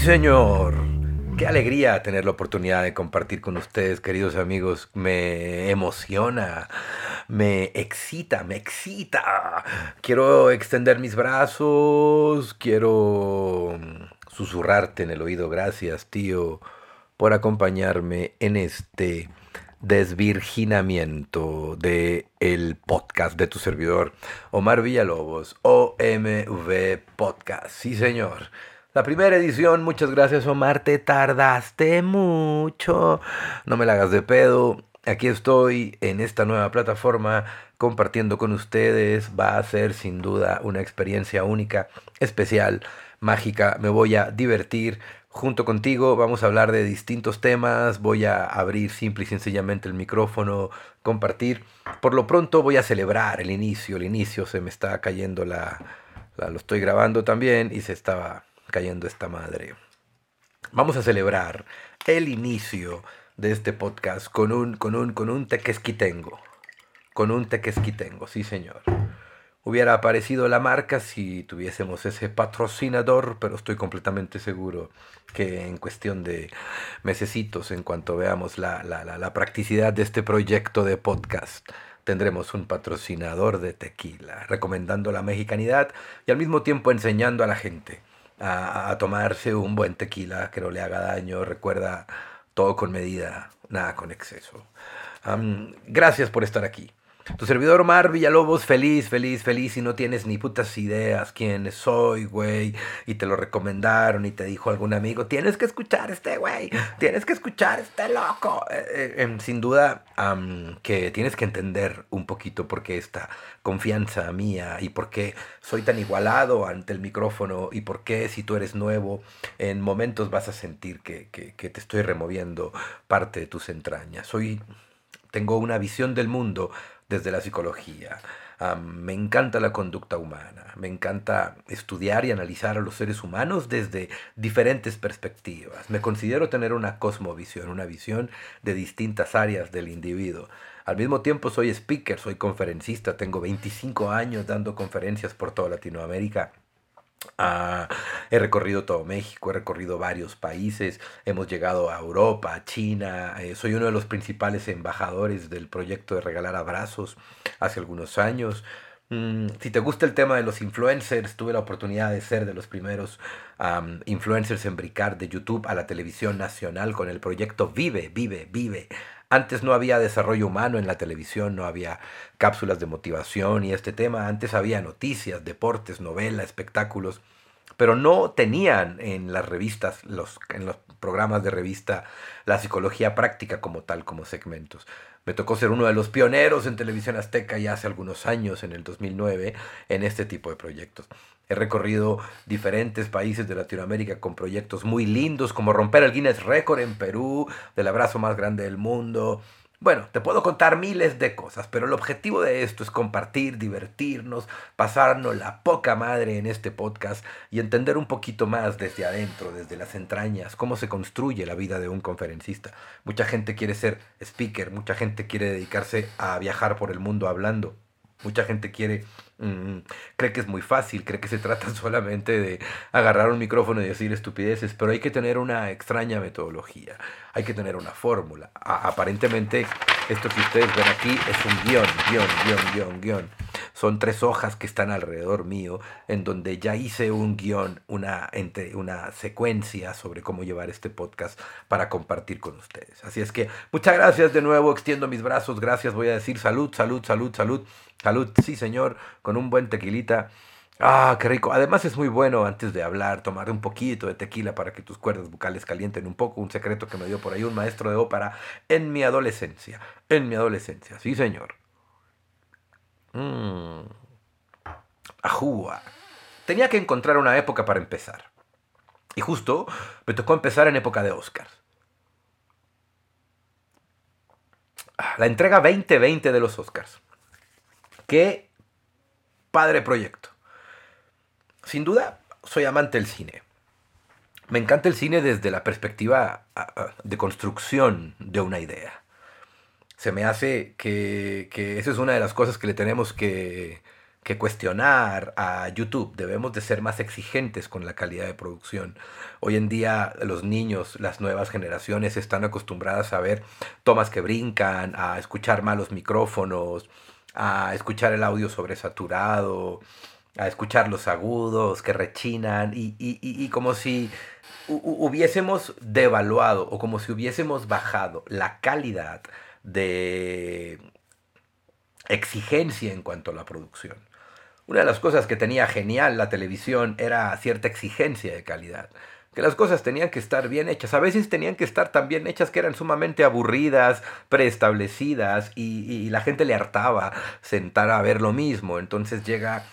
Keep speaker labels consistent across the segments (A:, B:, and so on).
A: señor. Qué alegría tener la oportunidad de compartir con ustedes, queridos amigos. Me emociona, me excita, me excita. Quiero extender mis brazos, quiero susurrarte en el oído. Gracias, tío, por acompañarme en este desvirginamiento de el podcast de tu servidor Omar Villalobos, OMV Podcast. Sí, señor. La primera edición, muchas gracias Omar, te tardaste mucho. No me la hagas de pedo. Aquí estoy en esta nueva plataforma compartiendo con ustedes. Va a ser sin duda una experiencia única, especial, mágica. Me voy a divertir junto contigo. Vamos a hablar de distintos temas. Voy a abrir simple y sencillamente el micrófono, compartir. Por lo pronto voy a celebrar el inicio. El inicio se me está cayendo la, la lo estoy grabando también y se estaba cayendo esta madre. Vamos a celebrar el inicio de este podcast con un, con un, con un tequesquitengo. Con un tequesquitengo, sí señor. Hubiera aparecido la marca si tuviésemos ese patrocinador, pero estoy completamente seguro que en cuestión de mesecitos, en cuanto veamos la, la, la, la practicidad de este proyecto de podcast, tendremos un patrocinador de tequila, recomendando la mexicanidad y al mismo tiempo enseñando a la gente a, tomarse un buen tequila que no le haga daño. Recuerda, todo con medida, nada con exceso. gracias por estar aquí. Tu servidor Omar Villalobos, feliz, feliz, feliz, y no tienes ni putas ideas quién soy, güey, y te lo recomendaron y te dijo algún amigo, tienes que escuchar este güey, tienes que escuchar este loco. Eh, eh, em, sin duda que tienes que entender un poquito por qué esta confianza mía y por qué soy tan igualado ante el micrófono y por qué si tú eres nuevo, en momentos vas a sentir que, que, que te estoy removiendo parte de tus entrañas. Soy, tengo una visión del mundo desde la psicología. me encanta la conducta humana, me encanta estudiar y analizar a los seres humanos desde diferentes perspectivas. Me considero tener una cosmovisión, una visión de distintas áreas del individuo. Al mismo tiempo soy speaker, soy conferencista, tengo 25 años dando conferencias por toda Latinoamérica Ah, he recorrido todo México, he recorrido varios países, hemos llegado a Europa, a China, eh, soy uno de los principales embajadores del proyecto de regalar abrazos hace algunos años. Mm, si te gusta el tema de los influencers, tuve la oportunidad de ser de los primeros influencers en bricar de YouTube a la televisión nacional con el proyecto Vive, Vive, Vive. Antes no había desarrollo humano en la televisión, no había cápsulas de motivación y este tema. Antes había noticias, deportes, novelas, espectáculos, pero no tenían en las revistas, los, en los programas de revista, la psicología práctica como tal, como segmentos. Me tocó ser uno de los pioneros en televisión azteca ya hace algunos años, en el 2009, en este tipo de proyectos. He recorrido diferentes países de Latinoamérica con proyectos muy lindos, como romper el Guinness Record en Perú, del abrazo más grande del mundo. Bueno, te puedo contar miles de cosas, pero el objetivo de esto es compartir, divertirnos, pasarnos la poca madre en este podcast y entender un poquito más desde adentro, desde las entrañas, cómo se construye la vida de un conferencista. Mucha gente quiere ser speaker, mucha gente quiere dedicarse a viajar por el mundo hablando, mucha gente quiere Mm, cree que es muy fácil, cree que se trata solamente de agarrar un micrófono y decir estupideces, pero hay que tener una extraña metodología, hay que tener una fórmula. aparentemente, esto que ustedes ven aquí es un guion, guion, guion, guion, guion. Son tres hojas que están alrededor mío, en donde ya hice un guion, una, entre, una secuencia sobre cómo llevar este podcast para compartir con ustedes. Así es que muchas gracias de nuevo, extiendo mis brazos, gracias, voy a decir salud, salud, salud, salud. Salud, sí señor, con un buen tequilita. Ah, qué rico. Además es muy bueno antes de hablar, tomar un poquito de tequila para que tus cuerdas bucales calienten un poco. Un secreto que me dio por ahí un maestro de ópera en mi adolescencia. En mi adolescencia, sí señor. Mmm. Ajúa. Tenía que encontrar una época para empezar. Y justo me tocó empezar en época de Oscars. Ah, la entrega 2020 de los Oscars. Qué padre proyecto. Sin duda, soy amante del cine. Me encanta el cine desde la perspectiva ah, ah, de construcción de una idea. Se me hace que, que esa es una de las cosas que le tenemos que, que cuestionar a YouTube, debemos de ser más exigentes con la calidad de producción. Hoy en día los niños, las nuevas generaciones están acostumbradas a ver tomas que brincan, a escuchar malos micrófonos, a escuchar el audio sobresaturado, a escuchar los agudos que rechinan y, y como si hubiésemos devaluado o como si hubiésemos bajado la calidad de exigencia en cuanto a la producción. Una de las cosas que tenía genial la televisión era cierta exigencia de calidad. Que las cosas tenían que estar bien hechas. A veces tenían que estar tan bien hechas que eran sumamente aburridas, preestablecidas y, y la gente le hartaba sentar a ver lo mismo. Entonces llega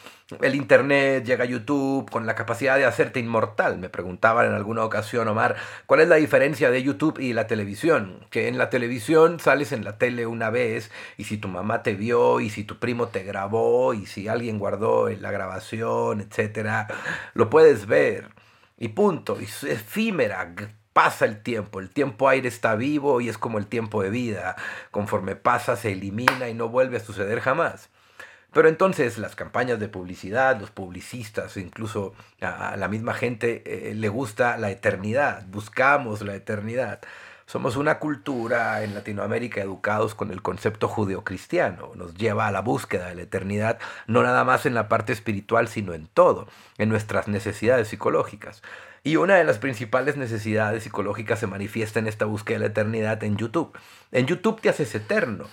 A: el Internet, llega YouTube con la capacidad de hacerte inmortal. Me preguntaban en alguna ocasión, Omar, ¿cuál es la diferencia de YouTube y la televisión? Que en la televisión sales en la tele una vez y si tu mamá te vio y si tu primo te grabó y si alguien guardó la grabación, etcétera, lo puedes ver. Y punto. Y es efímera, pasa el tiempo, el tiempo aire está vivo y es como el tiempo de vida. Conforme pasa se elimina y no vuelve a suceder jamás. Pero entonces las campañas de publicidad, los publicistas, incluso a, la misma gente eh, le gusta la eternidad, buscamos la eternidad. Somos una cultura en Latinoamérica educados con el concepto judeocristiano. Nos lleva a la búsqueda de la eternidad, no nada más en la parte espiritual, sino en todo, en nuestras necesidades psicológicas. Y una de las principales necesidades psicológicas se manifiesta en esta búsqueda de la eternidad en YouTube. En YouTube te haces eterno.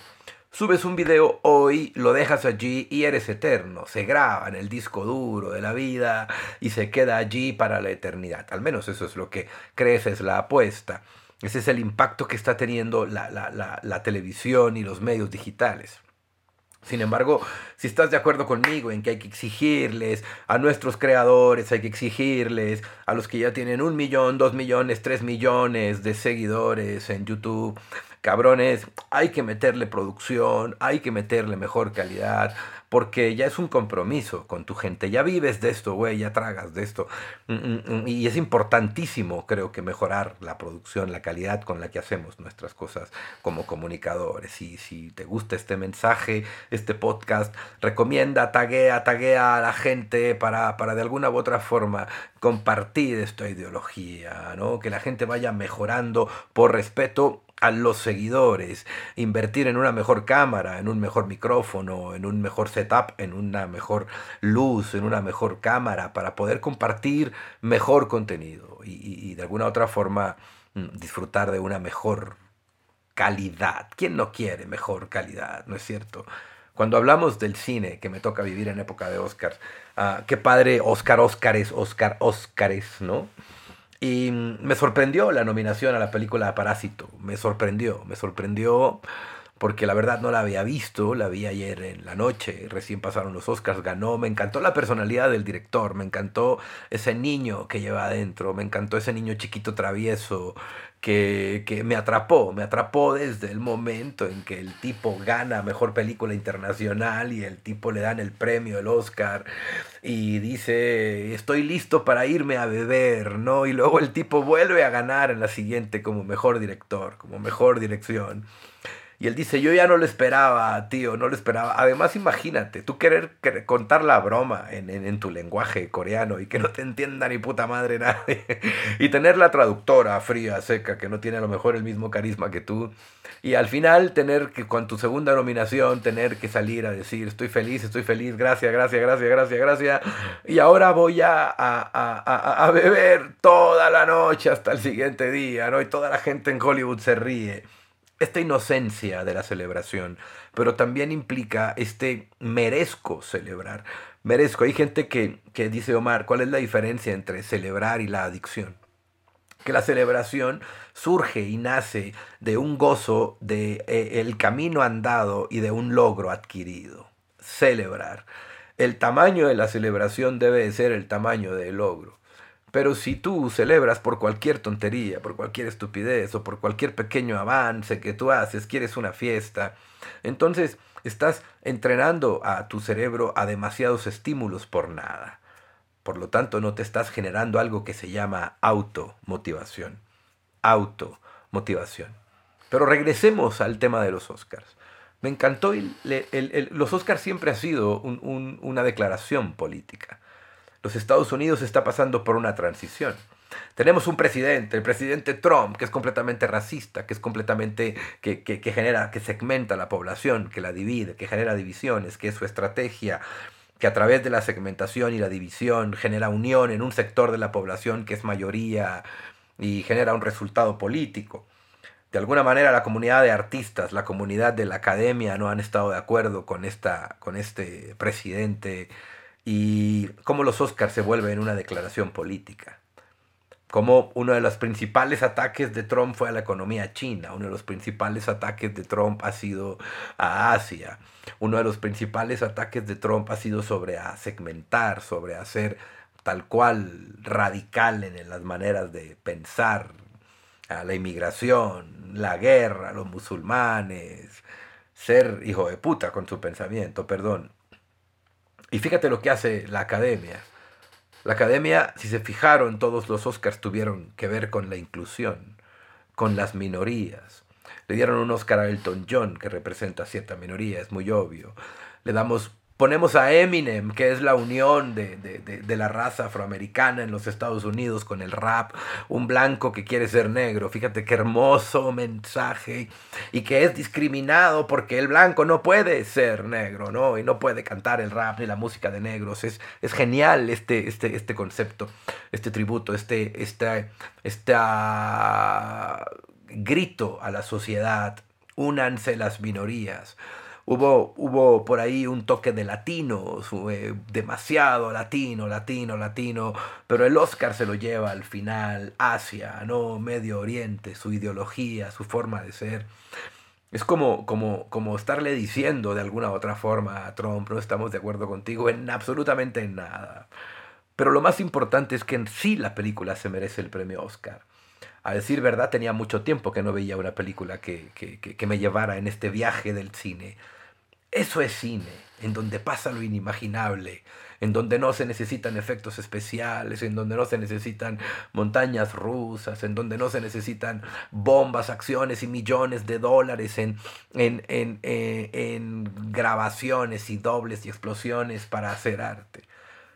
A: Subes un video hoy, lo dejas allí y eres eterno. Se graba en el disco duro de la vida y se queda allí para la eternidad. Al menos eso es lo que crees, es la apuesta. Ese es el impacto que está teniendo la, la televisión y los medios digitales. Sin embargo, si estás de acuerdo conmigo en que hay que exigirles a nuestros creadores, hay que exigirles a los que ya tienen un millón, dos millones, tres millones de seguidores en YouTube, cabrones, hay que meterle producción, hay que meterle mejor calidad, porque ya es un compromiso con tu gente, ya vives de esto, güey, ya tragas de esto. Mm, mm, mm, y es importantísimo, creo que, mejorar la producción, la calidad con la que hacemos nuestras cosas como comunicadores. Y si te gusta este mensaje, este podcast, recomienda, taguea, taguea a la gente para, para de alguna u otra forma compartir esta ideología, ¿no? Que la gente vaya mejorando por respeto a los seguidores, invertir en una mejor cámara, en un mejor micrófono, en un mejor setup, en una mejor luz, en una mejor cámara, para poder compartir mejor contenido y, de alguna otra forma mm, disfrutar de una mejor calidad. ¿Quién no quiere mejor calidad? ¿No es cierto? Cuando hablamos del cine, que me toca vivir en época de Oscars, ah, qué padre Oscar, Oscars, Oscar, Oscars, ¿no? Y me sorprendió la nominación a la película Parásito. Me sorprendió, me sorprendió porque la verdad no la había visto, la vi ayer en la noche, recién pasaron los Oscars, ganó, me encantó la personalidad del director, me encantó ese niño que lleva adentro, me encantó ese niño chiquito travieso, que, me atrapó, me atrapó desde el momento en que el tipo gana Mejor Película Internacional y el tipo le dan el premio, el Oscar, y dice, estoy listo para irme a beber, ¿no? Y luego el tipo vuelve a ganar en la siguiente como Mejor Director, como Mejor Dirección. Y él dice, yo ya no lo esperaba, tío, no lo esperaba. Además, imagínate, tú querer, contar la broma en, en, tu lenguaje coreano y que no te entienda ni puta madre nadie. y tener la traductora fría, seca, que no tiene a lo mejor el mismo carisma que tú. Y al final tener que, con tu segunda nominación, tener que salir a decir, estoy feliz, estoy feliz, gracias, gracias, gracias, gracias, gracias. Y ahora voy a, a, a, a beber toda la noche hasta el siguiente día, ¿no? Y toda la gente en Hollywood se ríe esta inocencia de la celebración, pero también implica este merezco celebrar. Merezco. Hay gente que, que dice, Omar, ¿cuál es la diferencia entre celebrar y la adicción? Que la celebración surge y nace de un gozo, de eh, el camino andado y de un logro adquirido. Celebrar. El tamaño de la celebración debe ser el tamaño del logro. Pero si tú celebras por cualquier tontería, por cualquier estupidez o por cualquier pequeño avance que tú haces, quieres una fiesta, entonces estás entrenando a tu cerebro a demasiados estímulos por nada. Por lo tanto, no te estás generando algo que se llama automotivación. Automotivación. Pero regresemos al tema de los Oscars. Me encantó, los Oscars siempre ha sido una declaración política. Los Estados Unidos está pasando por una transición. Tenemos un presidente, el presidente Trump, que es completamente racista, que es completamente, que, que, genera, que segmenta la población, que la divide, que genera divisiones, que es su estrategia, que a través de la segmentación y la división genera unión en un sector de la población que es mayoría y genera un resultado político. De alguna manera la comunidad de artistas, la comunidad de la academia no han estado de acuerdo con, esta, con este presidente y cómo los Oscars se vuelven una declaración política. Como uno de los principales ataques de Trump fue a la economía china, uno de los principales ataques de Trump ha sido a Asia, uno de los principales ataques de Trump ha sido sobre a segmentar, sobre hacer tal cual radical en las maneras de pensar, a la inmigración, la guerra, los musulmanes, ser hijo de puta con su pensamiento, perdón. Y fíjate lo que hace la academia la academia, si se fijaron, todos los Oscars tuvieron que ver con la inclusión, con las minorías. Le dieron un Oscar a Elton John, que representa cierta minoría, es muy obvio. Le damos Ponemos a Eminem, que es la unión de, la raza afroamericana en los Estados Unidos con el rap, un blanco que quiere ser negro, fíjate qué hermoso mensaje, y que es discriminado porque el blanco no puede ser negro, ¿no? Y no puede cantar el rap ni la música de negros. Es, es genial este, este, este concepto, este tributo, este, este, este grito a la sociedad, únanse las minorías. Hubo, hubo por ahí un toque de latino, eh, demasiado latino, latino, latino, pero el Oscar se lo lleva al final Asia, ¿no? Medio Oriente, su ideología, su forma de ser. Es como, como, como estarle diciendo de alguna otra forma a Trump, no estamos de acuerdo contigo en absolutamente nada. Pero lo más importante es que en sí la película se merece el premio Oscar. A decir verdad, tenía mucho tiempo que no veía una película que, que, que me llevara en este viaje del cine eso es cine, en donde pasa lo inimaginable, en donde no se necesitan efectos especiales, en donde no se necesitan montañas rusas, en donde no se necesitan bombas, acciones y millones de dólares en, en, en, eh, en grabaciones y dobles y explosiones para hacer arte.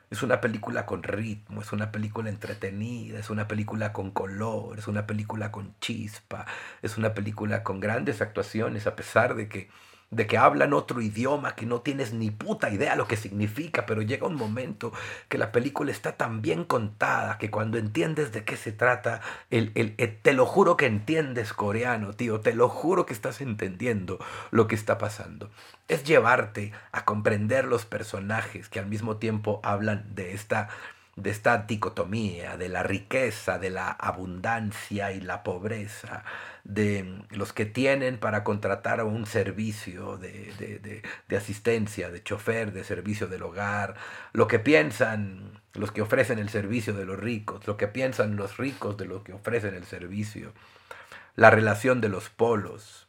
A: Es una película con ritmo, es una película entretenida, es una película con color, es una película con chispa, es una película con grandes actuaciones, a pesar de que de que hablan otro idioma que no tienes ni puta idea lo que significa, pero llega un momento que la película está tan bien contada que cuando entiendes de qué se trata, el, el, te lo juro que entiendes coreano, tío, te lo juro que estás entendiendo lo que está pasando. Es llevarte a comprender los personajes que al mismo tiempo hablan de esta de esta dicotomía, de la riqueza, de la abundancia y la pobreza, de los que tienen para contratar un servicio de, asistencia, de chofer, de servicio del hogar, lo que piensan los que ofrecen el servicio de los ricos, lo que piensan los ricos de los que ofrecen el servicio, la relación de los polos,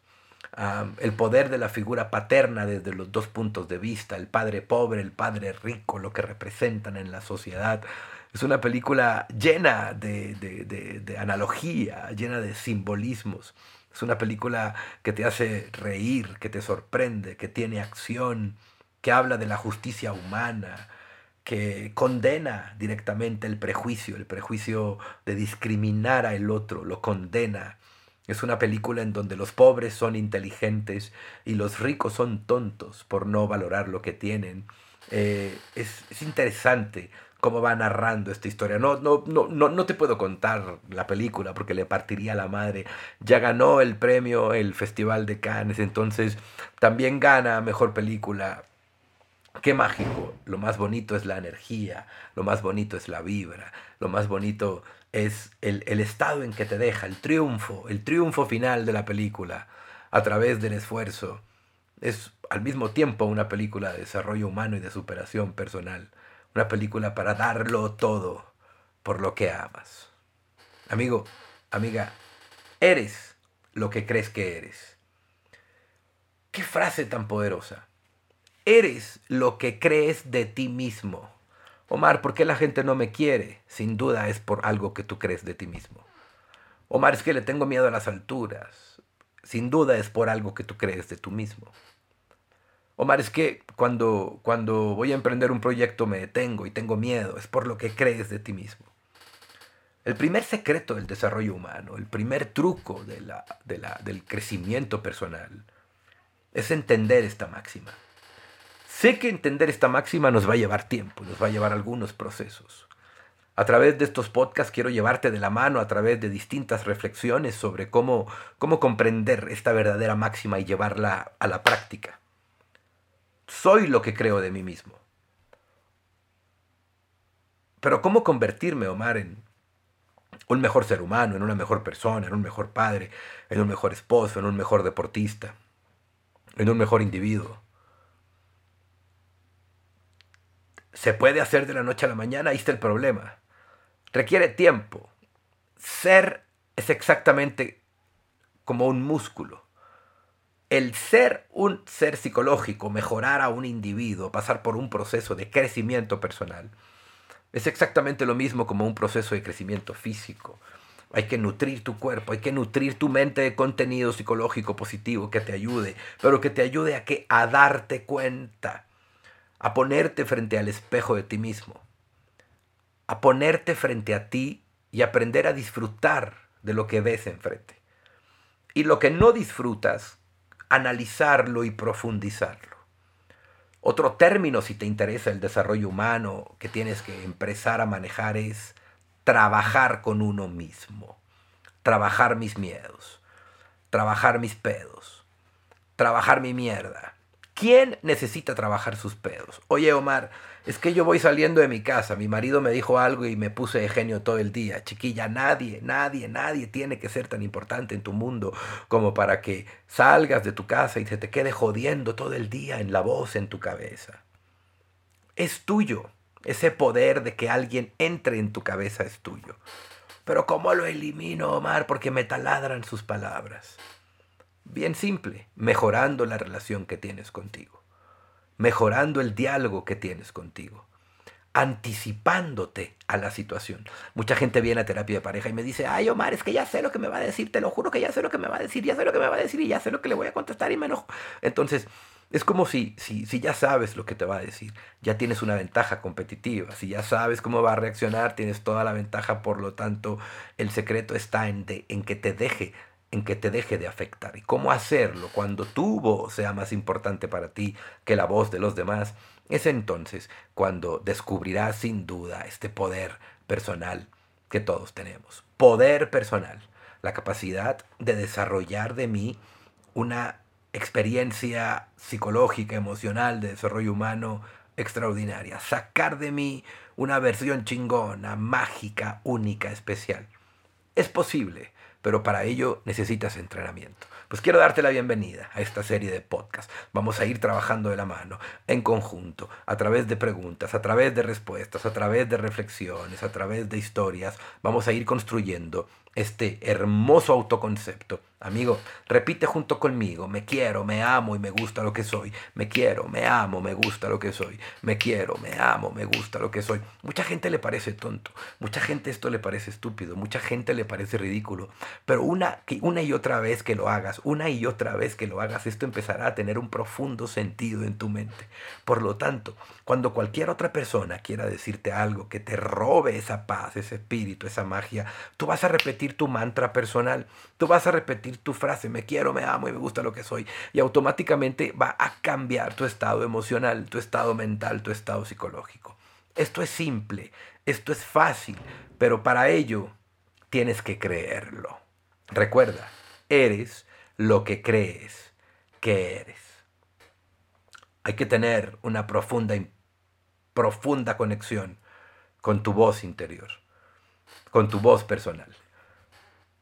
A: el poder de la figura paterna desde los dos puntos de vista, el padre pobre, el padre rico, lo que representan en la sociedad. Es una película llena de, de, analogía, llena de simbolismos. Es una película que te hace reír, que te sorprende, que tiene acción, que habla de la justicia humana, que condena directamente el prejuicio, el prejuicio de discriminar a el otro, lo condena es una película en donde los pobres son inteligentes y los ricos son tontos por no valorar lo que tienen. Eh, es, interesante cómo va narrando esta historia. No, no, no, no, te puedo contar la película porque le partiría la madre. Ya ganó el premio el Festival de Cannes, entonces también gana Mejor Película. Qué mágico. Lo más bonito es la energía, lo más bonito es la vibra, lo más bonito es el, estado en que te deja, el triunfo, el triunfo final de la película a través del esfuerzo. Es al mismo tiempo una película de desarrollo humano y de superación personal. Una película para darlo todo por lo que amas. Amigo, amiga, eres lo que crees que eres. Qué frase tan poderosa. Eres lo que crees de ti mismo. Omar, ¿por qué la gente no me quiere? Sin duda es por algo que tú crees de ti mismo. Omar, es que le tengo miedo a las alturas. Sin duda es por algo que tú crees de tú mismo. Omar, es que cuando, cuando voy a emprender un proyecto me detengo y tengo miedo, es por lo que crees de ti mismo. El primer secreto del desarrollo humano, el primer truco de la, del crecimiento personal, es entender esta máxima. Sé que entender esta máxima nos va a llevar tiempo, nos va a llevar algunos procesos. A través de estos podcasts quiero llevarte de la mano a través de distintas reflexiones sobre cómo, cómo comprender esta verdadera máxima y llevarla a la práctica. Soy lo que creo de mí mismo. Pero ¿cómo convertirme, Omar, en un mejor ser humano, en una mejor persona, en un mejor padre, en un mejor esposo, en un mejor deportista, en un mejor individuo? ¿Se puede hacer de la noche a la mañana? Ahí está el problema. Requiere tiempo. Ser es exactamente como un músculo el ser un ser psicológico, mejorar a un individuo, pasar por un proceso de crecimiento personal, es exactamente lo mismo como un proceso de crecimiento físico. Hay que nutrir tu cuerpo, hay que nutrir tu mente de contenido psicológico positivo que te ayude, pero que te ayude a que a darte cuenta, a ponerte frente al espejo de ti mismo, a ponerte frente a ti y aprender a disfrutar de lo que ves enfrente. Y lo que no disfrutas, analizarlo y profundizarlo. Otro término, si te interesa el desarrollo humano, que tienes que empezar a manejar es trabajar con uno mismo, trabajar mis miedos, trabajar mis pedos, trabajar mi mierda. ¿Quién necesita trabajar sus pedos? Oye, Omar, es que yo voy saliendo de mi casa, mi marido me dijo algo y me puse de genio todo el día. Chiquilla, nadie, nadie, nadie tiene que ser tan importante en tu mundo como para que salgas de tu casa y se te quede jodiendo todo el día en la voz en tu cabeza. Es tuyo. Ese poder de que alguien entre en tu cabeza es tuyo. Pero ¿cómo lo elimino, Omar? Porque me taladran sus palabras. Bien simple, mejorando la relación que tienes contigo mejorando el diálogo que tienes contigo, anticipándote a la situación. Mucha gente viene a terapia de pareja y me dice, ay Omar, es que ya sé lo que me va a decir, te lo juro que ya sé lo que me va a decir, ya sé lo que me va a decir y ya sé lo que le voy a contestar y me enojo. Entonces, es como si, si, si ya sabes lo que te va a decir, ya tienes una ventaja competitiva, si ya sabes cómo va a reaccionar, tienes toda la ventaja, por lo tanto, el secreto está en, en que te deje en que te deje de afectar. ¿Y cómo hacerlo cuando tu voz sea más importante para ti que la voz de los demás? Es entonces cuando descubrirás sin duda este poder personal que todos tenemos. Poder personal. La capacidad de desarrollar de mí una experiencia psicológica, emocional, de desarrollo humano extraordinaria. Sacar de mí una versión chingona, mágica, única, especial. Es posible pero para ello necesitas entrenamiento. Pues quiero darte la bienvenida a esta serie de podcasts. Vamos a ir trabajando de la mano, en conjunto, a través de preguntas, a través de respuestas, a través de reflexiones, a través de historias. Vamos a ir construyendo este hermoso autoconcepto. Amigo, repite junto conmigo, me quiero, me amo y me gusta lo que soy. Me quiero, me amo, me gusta lo que soy. Me quiero, me amo, me gusta lo que soy. Mucha gente le parece tonto, mucha gente esto le parece estúpido, mucha gente le parece ridículo, pero una, una y otra vez que lo hagas, una y otra vez que lo hagas, esto empezará a tener un profundo sentido en tu mente. Por lo tanto, cuando cualquier otra persona quiera decirte algo que te robe esa paz, ese espíritu, esa magia, tú vas a repetir tu mantra personal, tú vas a repetir tu frase, me quiero, me amo y me gusta lo que soy, y automáticamente va a cambiar tu estado emocional, tu estado mental, tu estado psicológico. Esto es simple, esto es fácil, pero para ello tienes que creerlo. Recuerda, eres lo que crees que eres. Hay que tener una profunda, profunda conexión con tu voz interior, con tu voz personal.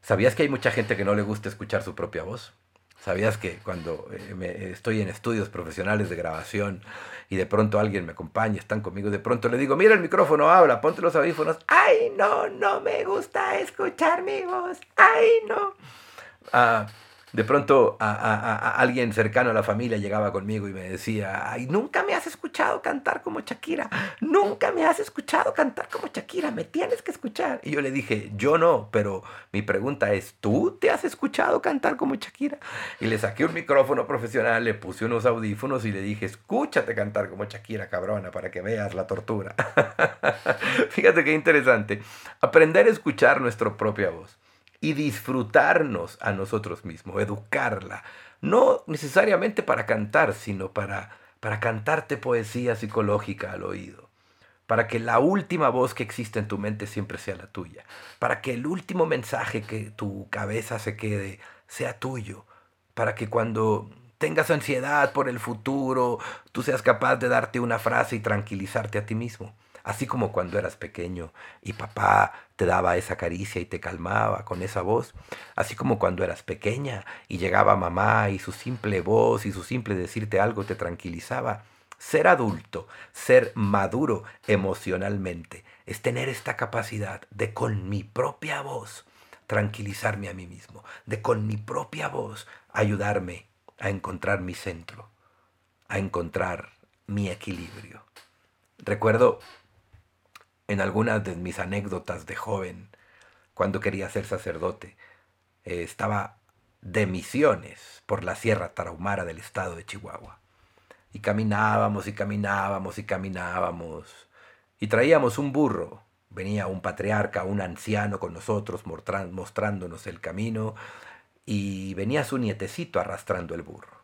A: ¿Sabías que hay mucha gente que no le gusta escuchar su propia voz? ¿Sabías que cuando eh, estoy en estudios profesionales de grabación y de pronto alguien me acompaña, están conmigo, de pronto le digo, mira el micrófono, habla, ponte los audífonos. ¡Ay, no, no me gusta escuchar mi voz! ¡Ay, no! Ah, De pronto a, alguien cercano a la familia llegaba conmigo y me decía, ay, nunca me has escuchado cantar como Shakira, nunca me has escuchado cantar como Shakira, me tienes que escuchar. Y yo le dije, yo no, pero mi pregunta es, ¿tú te has escuchado cantar como Shakira? Y le saqué un micrófono profesional, le puse unos audífonos y le dije, escúchate cantar como Shakira, cabrona, para que veas la tortura. Fíjate qué interesante, aprender a escuchar nuestra propia voz y disfrutarnos a nosotros mismos, educarla, no necesariamente para cantar, sino para, para cantarte poesía psicológica al oído, para que la última voz que existe en tu mente siempre sea la tuya, para que el último mensaje que tu cabeza se quede sea tuyo, para que cuando tengas ansiedad por el futuro, tú seas capaz de darte una frase y tranquilizarte a ti mismo. Así como cuando eras pequeño y papá te daba esa caricia y te calmaba con esa voz. Así como cuando eras pequeña y llegaba mamá y su simple voz y su simple decirte algo te tranquilizaba. Ser adulto, ser maduro emocionalmente, es tener esta capacidad de con mi propia voz tranquilizarme a mí mismo, de con mi propia voz ayudarme a encontrar mi centro, a encontrar mi equilibrio. Recuerdo en algunas de mis anécdotas de joven, cuando quería ser sacerdote, eh, estaba de misiones por la Sierra Tarahumara del estado de Chihuahua. Y caminábamos y caminábamos y caminábamos. Y traíamos un burro. Venía un patriarca, un anciano con nosotros mostrándonos el camino. Y venía su nietecito arrastrando el burro.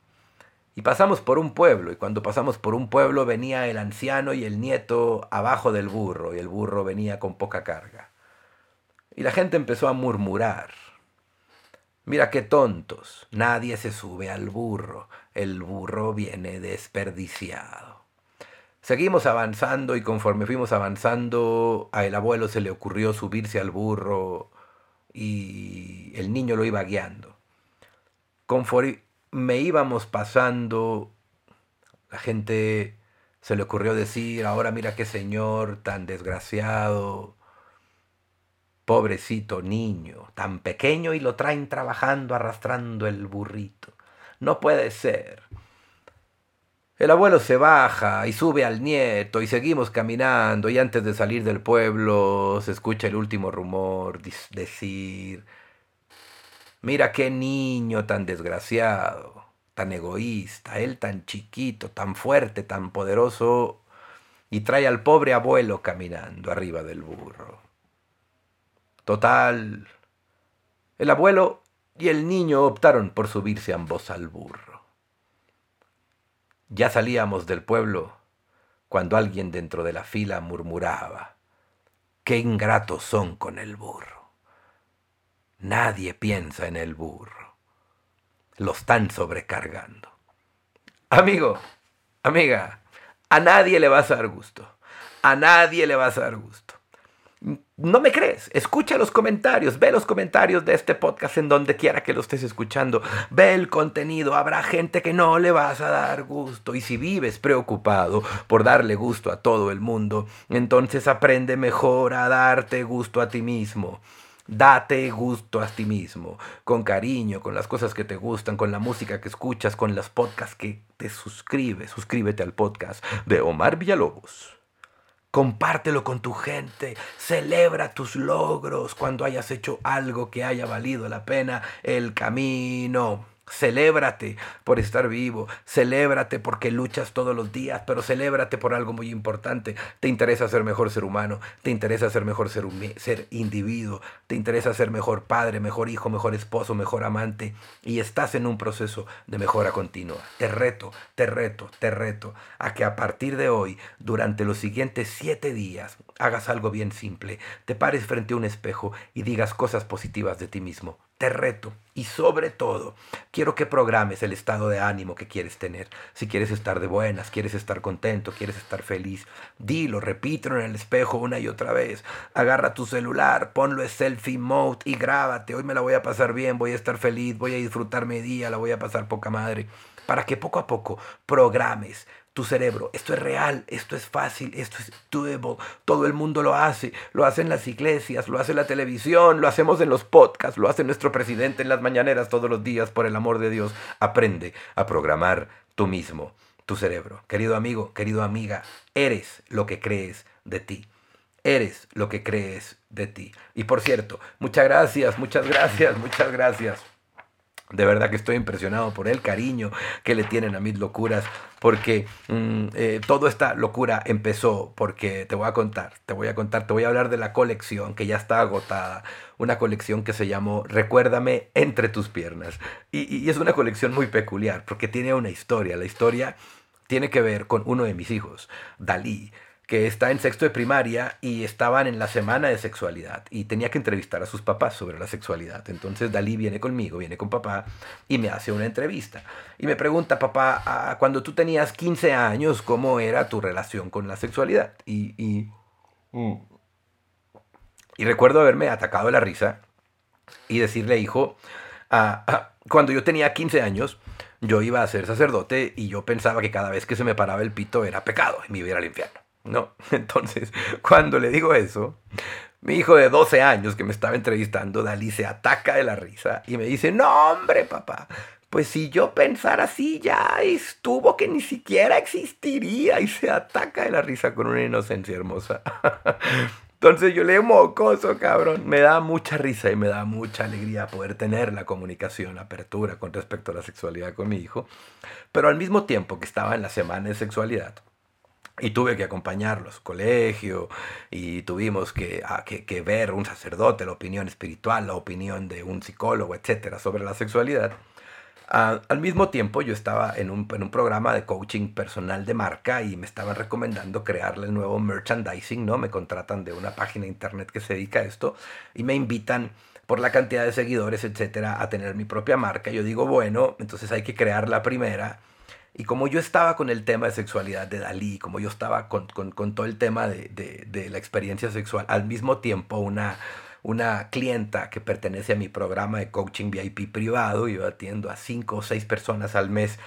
A: Y pasamos por un pueblo, y cuando pasamos por un pueblo venía el anciano y el nieto abajo del burro, y el burro venía con poca carga. Y la gente empezó a murmurar. Mira qué tontos, nadie se sube al burro, el burro viene desperdiciado. Seguimos avanzando y conforme fuimos avanzando, a el abuelo se le ocurrió subirse al burro y el niño lo iba guiando. Conforme me íbamos pasando, la gente se le ocurrió decir, ahora mira qué señor tan desgraciado, pobrecito niño, tan pequeño y lo traen trabajando arrastrando el burrito. No puede ser. El abuelo se baja y sube al nieto y seguimos caminando y antes de salir del pueblo se escucha el último rumor decir, Mira qué niño tan desgraciado, tan egoísta, él tan chiquito, tan fuerte, tan poderoso, y trae al pobre abuelo caminando arriba del burro. Total, el abuelo y el niño optaron por subirse ambos al burro. Ya salíamos del pueblo cuando alguien dentro de la fila murmuraba, qué ingratos son con el burro. Nadie piensa en el burro. Lo están sobrecargando. Amigo, amiga, a nadie le vas a dar gusto. A nadie le vas a dar gusto. No me crees, escucha los comentarios, ve los comentarios de este podcast en donde quiera que lo estés escuchando, ve el contenido, habrá gente que no le vas a dar gusto y si vives preocupado por darle gusto a todo el mundo, entonces aprende mejor a darte gusto a ti mismo. Date gusto a ti mismo, con cariño, con las cosas que te gustan, con la música que escuchas, con los podcasts que te suscribes. Suscríbete al podcast de Omar Villalobos. Compártelo con tu gente, celebra tus logros cuando hayas hecho algo que haya valido la pena el camino. Celébrate por estar vivo, celébrate porque luchas todos los días, pero celébrate por algo muy importante. Te interesa ser mejor ser humano, te interesa ser mejor ser, ser individuo, te interesa ser mejor padre, mejor hijo, mejor esposo, mejor amante y estás en un proceso de mejora continua. Te reto, te reto, te reto a que a partir de hoy, durante los siguientes siete días, hagas algo bien simple, te pares frente a un espejo y digas cosas positivas de ti mismo te reto y sobre todo quiero que programes el estado de ánimo que quieres tener. Si quieres estar de buenas, quieres estar contento, quieres estar feliz, dilo, repítelo en el espejo una y otra vez. Agarra tu celular, ponlo en selfie mode y grábate. Hoy me la voy a pasar bien, voy a estar feliz, voy a disfrutar mi día, la voy a pasar poca madre. Para que poco a poco programes tu cerebro. Esto es real, esto es fácil, esto es doable. Todo el mundo lo hace. Lo hacen las iglesias, lo hace la televisión, lo hacemos en los podcasts, lo hace nuestro presidente en las mañaneras todos los días. Por el amor de Dios, aprende a programar tú mismo tu cerebro. Querido amigo, querido amiga, eres lo que crees de ti. Eres lo que crees de ti. Y por cierto, muchas gracias, muchas gracias, muchas gracias de verdad que estoy impresionado por el cariño que le tienen a mis locuras, porque mm, eh, toda esta locura empezó porque te voy a contar, te voy a contar, te voy a hablar de la colección que ya está agotada, una colección que se llamó Recuérdame entre tus piernas. Y, y es una colección muy peculiar porque tiene una historia, la historia tiene que ver con uno de mis hijos, Dalí que está en sexto de primaria y estaban en la semana de sexualidad y tenía que entrevistar a sus papás sobre la sexualidad. Entonces Dalí viene conmigo, viene con papá y me hace una entrevista. Y me pregunta, papá, ah, cuando tú tenías 15 años, ¿cómo era tu relación con la sexualidad? Y, y, y recuerdo haberme atacado la risa y decirle, hijo, ah, ah, cuando yo tenía 15 años, yo iba a ser sacerdote y yo pensaba que cada vez que se me paraba el pito era pecado y me iba a ir al infierno. ¿No? Entonces, cuando le digo eso, mi hijo de 12 años que me estaba entrevistando, Dalí, se ataca de la risa y me dice, no, hombre, papá, pues si yo pensara así, ya estuvo que ni siquiera existiría y se ataca de la risa con una inocencia hermosa. Entonces yo le mocoso, cabrón. Me da mucha risa y me da mucha alegría poder tener la comunicación, la apertura con respecto a la sexualidad con mi hijo. Pero al mismo tiempo que estaba en la semana de sexualidad, y tuve que acompañarlo a su colegio y tuvimos que, que, ver un sacerdote, la opinión espiritual, la opinión de un psicólogo, etcétera, sobre la sexualidad. al mismo tiempo yo estaba en un, en un, programa de coaching personal de marca y me estaban recomendando crearle el nuevo merchandising, ¿no? Me contratan de una página de internet que se dedica a esto y me invitan por la cantidad de seguidores, etcétera, a tener mi propia marca. Yo digo, bueno, entonces hay que crear la primera y como yo estaba con el tema de sexualidad de Dalí, como yo estaba con, todo el tema de, la experiencia sexual, al mismo tiempo una, una clienta que pertenece a mi programa de coaching VIP privado, yo atiendo a cinco o seis personas al mes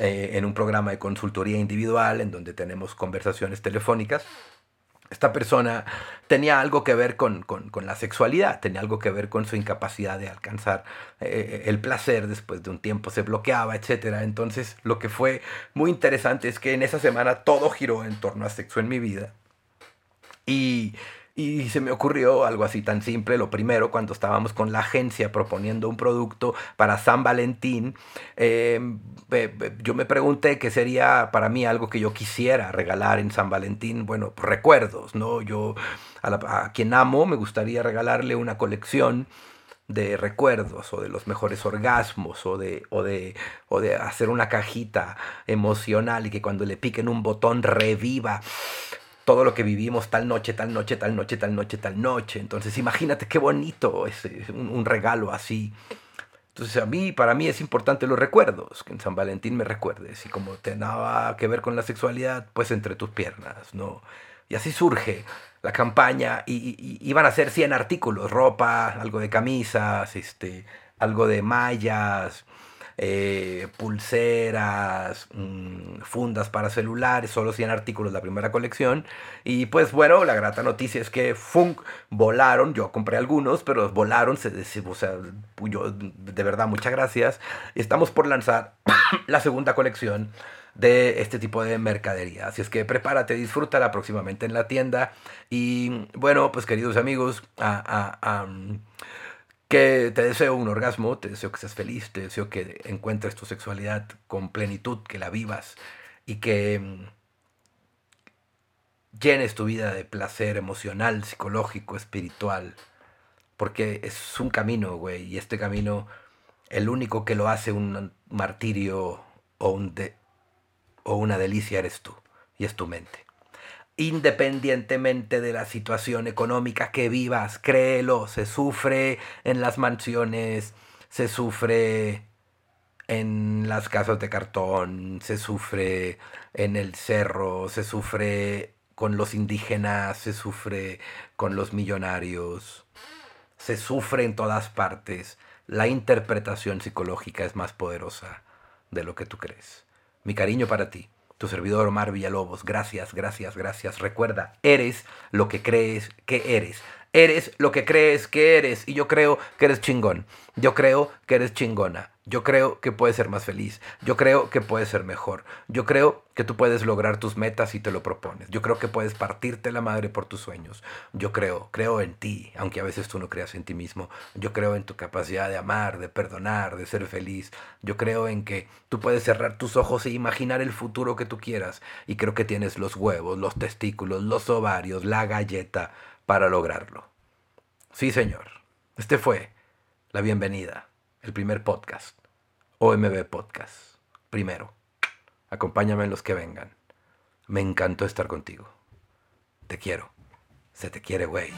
A: eh, en un programa de consultoría individual en donde tenemos conversaciones telefónicas esta persona tenía algo que ver con, la sexualidad, tenía algo que ver con su incapacidad de alcanzar eh, el placer después de un tiempo, se bloqueaba, etc. Entonces lo que fue muy interesante es que en esa semana todo giró en torno a sexo en mi vida. Y y se me ocurrió algo así tan simple. Lo primero, cuando estábamos con la agencia proponiendo un producto para San Valentín, em, yo me pregunté qué sería para mí algo que yo quisiera regalar en San Valentín. Bueno, recuerdos, ¿no? Yo a, quien amo me gustaría regalarle una colección de recuerdos o de los mejores orgasmos o de, o de, o de hacer una cajita emocional y que cuando le piquen un botón reviva todo lo que vivimos tal noche, tal noche, tal noche, tal noche, tal noche. Entonces imagínate qué bonito es un, regalo así. Entonces a mí, para mí es importante los recuerdos, que en San Valentín me recuerdes. Y como tenía que ver con la sexualidad, pues entre tus piernas, ¿no? Y así surge la campaña y, iban a ser 100 artículos, ropa, algo de camisas, este, algo de mallas, eh, pulseras, mm, fundas para celulares, solo 100 artículos la primera colección. Y pues bueno, la grata noticia es que Funk volaron, yo compré algunos, pero volaron, se, o sea, yo, de verdad, muchas gracias. Estamos por lanzar la segunda colección de este tipo de mercadería. Así es que prepárate, disfrútala próximamente en la tienda. Y bueno, pues queridos amigos, a, que te deseo un orgasmo, te deseo que seas feliz, te deseo que encuentres tu sexualidad con plenitud, que la vivas y que mm, llenes tu vida de placer emocional, psicológico, espiritual, porque es un camino, güey, y este camino, el único que lo hace un martirio o, un o una delicia eres tú, y es tu mente independientemente de la situación económica que vivas, créelo, se sufre en las mansiones, se sufre en las casas de cartón, se sufre en el cerro, se sufre con los indígenas, se sufre con los millonarios, se sufre en todas partes. La interpretación psicológica es más poderosa de lo que tú crees. Mi cariño para ti Tu servidor Omar Villalobos, gracias, gracias, gracias. Recuerda, eres lo que crees que eres. Eres lo que crees que eres y yo creo que eres chingón. Yo creo que eres chingona. Yo creo que puedes ser más feliz. Yo creo que puedes ser mejor. Yo creo que tú puedes lograr tus metas si te lo propones. Yo creo que puedes partirte la madre por tus sueños. Yo creo, creo en ti, aunque a veces tú no creas en ti mismo. Yo creo en tu capacidad de amar, de perdonar, de ser feliz. Yo creo en que tú puedes cerrar tus ojos e imaginar el futuro que tú quieras. Y creo que tienes los huevos, los testículos, los ovarios, la galleta para lograrlo. Sí, señor. Este fue la bienvenida, el primer podcast, OMB Podcast. Primero, acompáñame en los que vengan. Me encantó estar contigo. Te quiero. Se te quiere, güey.